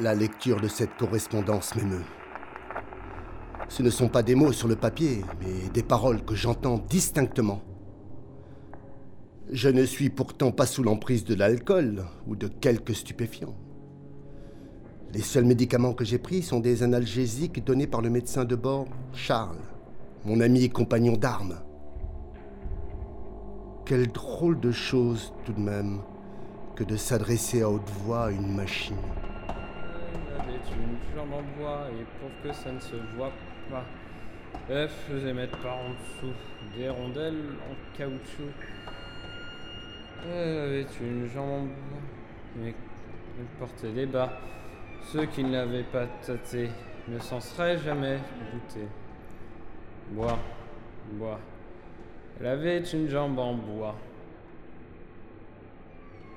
La lecture de cette correspondance m'émeut. Ce ne sont pas des mots sur le papier, mais des paroles que j'entends distinctement. Je ne suis pourtant pas sous l'emprise de l'alcool ou de quelques stupéfiants. Les seuls médicaments que j'ai pris sont des analgésiques donnés par le médecin de bord, Charles, mon ami et compagnon d'armes. Quelle drôle de chose tout de même que de s'adresser à haute voix à une machine. Une jambe en bois et pour que ça ne se voit pas, elle faisait mettre par en dessous des rondelles en caoutchouc. Elle avait une jambe en bois, mais elle portait des bas. Ceux qui ne l'avaient pas tâté ne s'en seraient jamais doutés. Bois, bois. Elle avait une jambe en bois.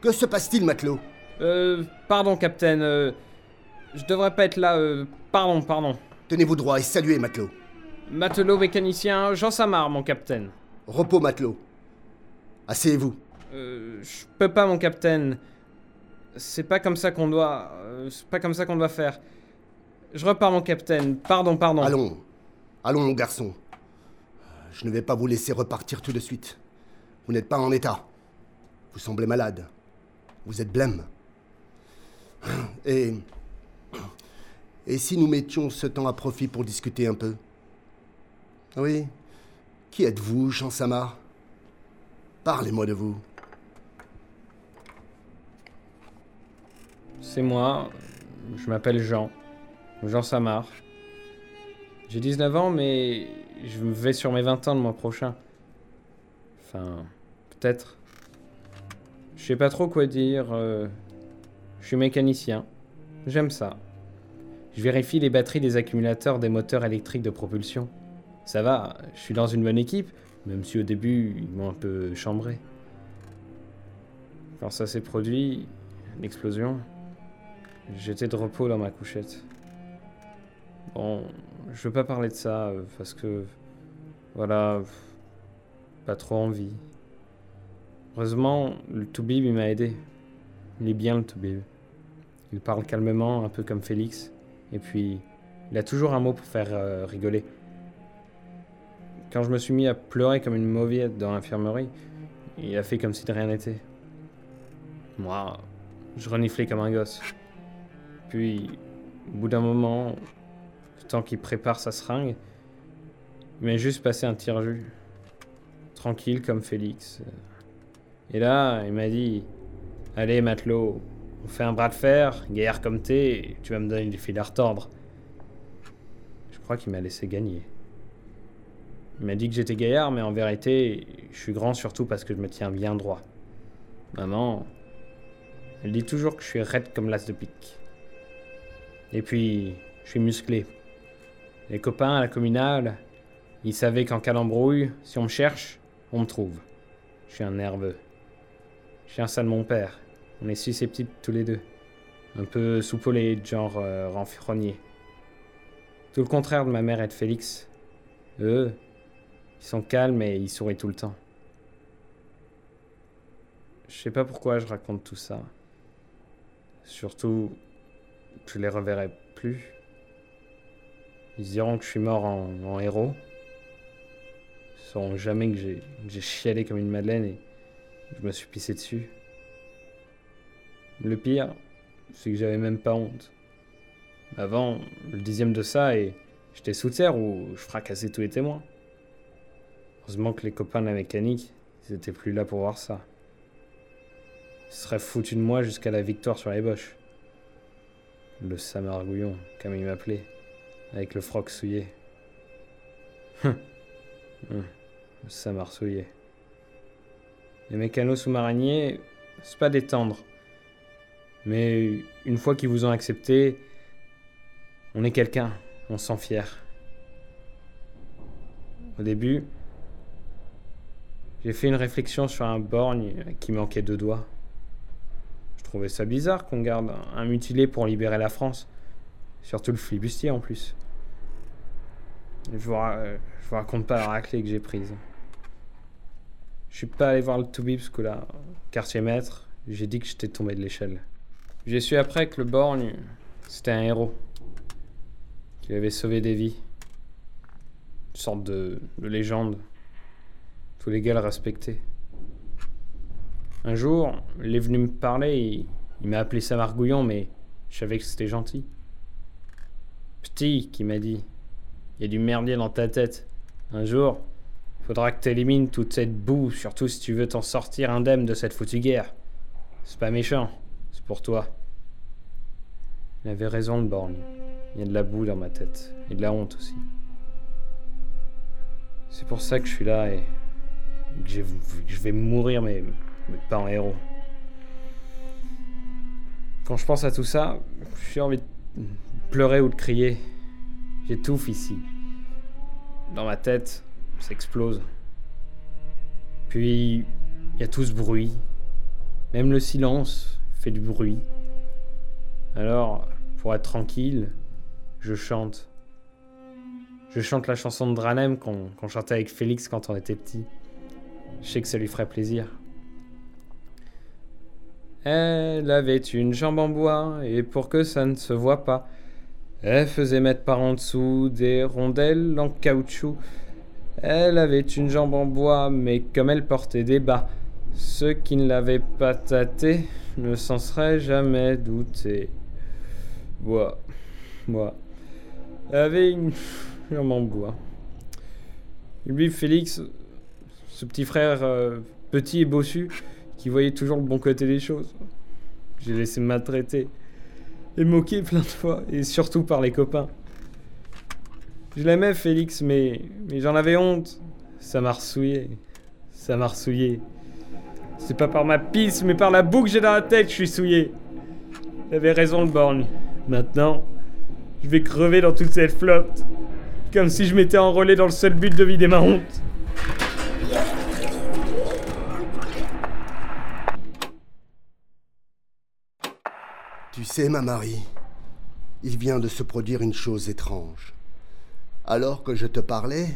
Que se passe-t-il, matelot? Euh, pardon, capitaine. euh, je devrais pas être là. euh, pardon, pardon. Tenez-vous droit et saluez, matelot. Matelot mécanicien, Jean Samar, mon capitaine. Repos, matelot. Asseyez-vous. Euh, je peux pas, mon capitaine. C'est pas comme ça qu'on doit. euh, c'est pas comme ça qu'on doit faire. Je repars, mon capitaine. Pardon, pardon. Allons. Allons, mon garçon. Je ne vais pas vous laisser repartir tout de suite. Vous n'êtes pas en état. Vous semblez malade. Vous êtes blême. Et. Et si nous mettions ce temps à profit pour discuter un peu Oui. Qui êtes-vous, Jean Samar? Parlez-moi de vous. C'est moi. Je m'appelle Jean. Jean Samar. J'ai 19 ans, mais je vais sur mes 20 ans le mois prochain. Enfin, peut-être. Je sais pas trop quoi dire. euh, Je suis mécanicien. J'aime ça. Je vérifie les batteries des accumulateurs des moteurs électriques de propulsion. Ça va, je suis dans une bonne équipe, même si au début, ils m'ont un peu chambré. Quand ça s'est produit, l'explosion, j'étais de repos dans ma couchette. Bon, je veux pas parler de ça euh, parce que. Voilà. Pas trop envie. Heureusement, le Toubib il m'a aidé. Il est bien le Toubib. Il parle calmement, un peu comme Félix. Et puis, il a toujours un mot pour faire euh, rigoler. Quand je me suis mis à pleurer comme une mauviette dans l'infirmerie, il a fait comme si de rien n'était. Moi, je reniflais comme un gosse. Puis, au bout d'un moment, le temps qu'il prépare sa seringue, il m'a juste passé un tire-jus. Tranquille comme Félix. Et là, il m'a dit Allez, matelot, on fait un bras de fer, gaillard comme t'es, tu vas me donner des fils à retordre. Je crois qu'il m'a laissé gagner. Il m'a dit que j'étais gaillard, mais en vérité, je suis grand surtout parce que je me tiens bien droit. Maman, elle dit toujours que je suis raide comme l'as de pique. Et puis, je suis musclé. Les copains à la communale, ils savaient qu'en cas d'embrouille, si on me cherche, on me trouve. Je suis un nerveux. Je suis un ça de mon père. On est susceptibles tous les deux. Un peu soupolés, genre euh. Tout le contraire de ma mère et de Félix. Eux, ils sont calmes et ils sourient tout le temps. Je sais pas pourquoi je raconte tout ça. Surtout, je les reverrai plus. Ils diront que je suis mort en, héros. Ils sauront jamais que j'ai chialé comme une madeleine et je me suis pissé dessus. Le pire, c'est que j'avais même pas honte. Avant, le dixième de ça, et j'étais sous terre où je fracassais tous les témoins. Heureusement que les copains de la mécanique, ils étaient plus là pour voir ça. Ils se seraient foutus de moi jusqu'à la victoire sur les boches. Le samargouillon, comme il m'appelait, avec le froc souillé. Hum. Le samar souillé. Les mécanos sous-mariniers, c'est pas des tendres. Mais une fois qu'ils vous ont accepté, on est quelqu'un, on se sent. Au début, j'ai fait une réflexion sur un borgne qui manquait deux doigts. Je trouvais ça bizarre qu'on garde un mutilé pour libérer la France. Surtout le flibustier en plus. Je vous, je vous raconte pas la raclée que j'ai prise. Je suis pas allé voir le Toubib coup-là. Quartier maître, j'ai dit que j'étais tombé de l'échelle. J'ai su après que le borgne, C'était un héros qui avait sauvé des vies. Une sorte de, de légende. Tous les gars le respectaient. Un jour, il est venu me parler, il, m'a appelé Samargouillon, mais je savais que c'était gentil. Petit, qui m'a dit, il y a du merdier dans ta tête. Un jour, faudra que t'élimines toute cette boue, surtout si tu veux t'en sortir indemne de cette foutue guerre. C'est pas méchant, pour toi. Il avait raison, le borgne. Il y a de la boue dans ma tête, et de la honte aussi. C'est pour ça que je suis là et que, je vais mourir, mais, mais pas en héros. Quand je pense à tout ça, j'ai envie de pleurer ou de crier. J'étouffe ici. Dans ma tête, ça explose. Puis, il y a tout ce bruit. Même le silence fait du bruit. Alors, pour être tranquille, je chante. Je chante la chanson de Dranem qu'on chantait avec Félix quand on était petit. Je sais que ça lui ferait plaisir. Elle avait une jambe en bois, et pour que ça ne se voit pas, elle faisait mettre par en dessous des rondelles en caoutchouc. Elle avait une jambe en bois, mais comme elle portait des bas, ceux qui ne l'avaient pas tâtée ne s'en seraient jamais doutés. Bois, bois. Avait une en bois. Lui, Félix, ce petit frère euh, petit et bossu, qui voyait toujours le bon côté des choses. J'ai laissé maltraiter et moquer plein de fois, et surtout par les copains. Je l'aimais, Félix, mais, mais j'en avais honte. Ça m'a ressouillé. Ça m'a ressouillé. C'est pas par ma pisse, mais par la boue que j'ai dans la tête je suis souillé. Il avait raison, le borgne. Maintenant, je vais crever dans toute cette flotte. Comme si je m'étais enrôlé dans le seul but de vider ma honte. Tu sais, ma Marie, il vient de se produire une chose étrange. Alors que je te parlais,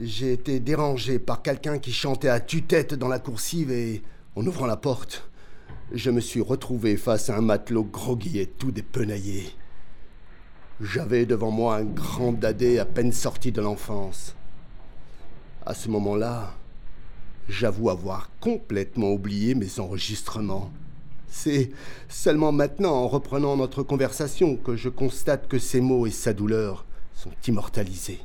j'ai été dérangé par quelqu'un qui chantait à tue-tête dans la coursive et, en ouvrant la porte, je me suis retrouvé face à un matelot groggy et tout dépenaillé. J'avais devant moi un grand dadé à peine sorti de l'enfance. À ce moment-là, j'avoue avoir complètement oublié mes enregistrements. C'est seulement maintenant, en reprenant notre conversation, que je constate que ses mots et sa douleur sont immortalisés.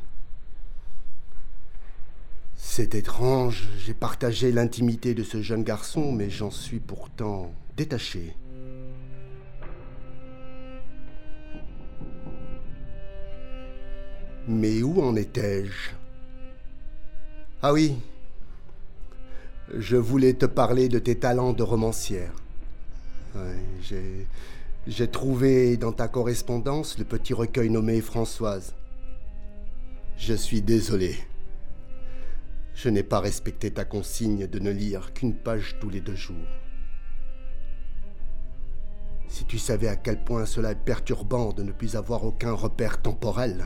C'est étrange, j'ai partagé l'intimité de ce jeune garçon, mais j'en suis pourtant détaché. Mais où en étais-je? Ah oui, je voulais te parler de tes talents de romancière. J'ai trouvé dans ta correspondance le petit recueil nommé Françoise. Je suis désolé. Je n'ai pas respecté ta consigne de ne lire qu'une page tous les deux jours. Si tu savais à quel point cela est perturbant de ne plus avoir aucun repère temporel.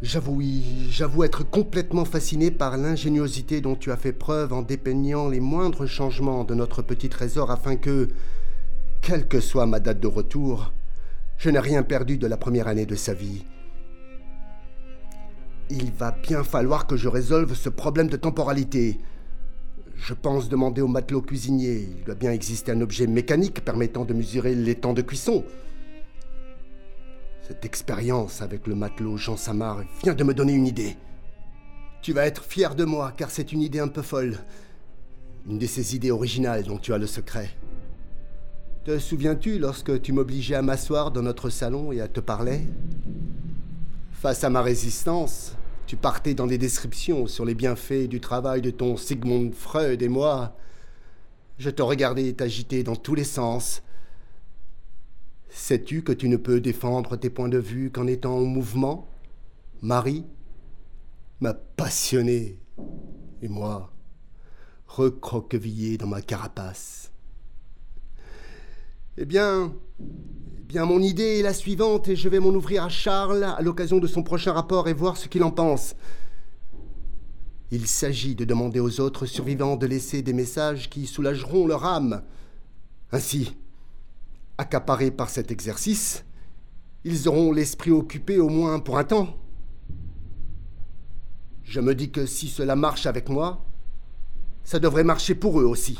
J'avoue, j'avoue être complètement fasciné par l'ingéniosité dont tu as fait preuve en dépeignant les moindres changements de notre petit trésor afin que, quelle que soit ma date de retour, je n'ai rien perdu de la première année de sa vie. Il va bien falloir que je résolve ce problème de temporalité. Je pense demander au matelot cuisinier. Il doit bien exister un objet mécanique permettant de mesurer les temps de cuisson. Cette expérience avec le matelot Jean Samar vient de me donner une idée. Tu vas être fier de moi, car c'est une idée un peu folle. Une de ces idées originales dont tu as le secret. Te souviens-tu lorsque tu m'obligeais à m'asseoir dans notre salon et à te parler? Face à ma résistance, tu partais dans des descriptions sur les bienfaits du travail de ton Sigmund Freud et moi. Je te regardais t'agiter dans tous les sens. Sais-tu que tu ne peux défendre tes points de vue qu'en étant en mouvement? Marie m'a passionné. Et moi, recroquevillé dans ma carapace. Eh bien, bien, mon idée est la suivante et je vais m'en ouvrir à Charles à l'occasion de son prochain rapport et voir ce qu'il en pense. Il s'agit de demander aux autres survivants de laisser des messages qui soulageront leur âme. Ainsi, Accaparés par cet exercice, ils auront l'esprit occupé au moins pour un temps. Je me dis que si cela marche avec moi, ça devrait marcher pour eux aussi.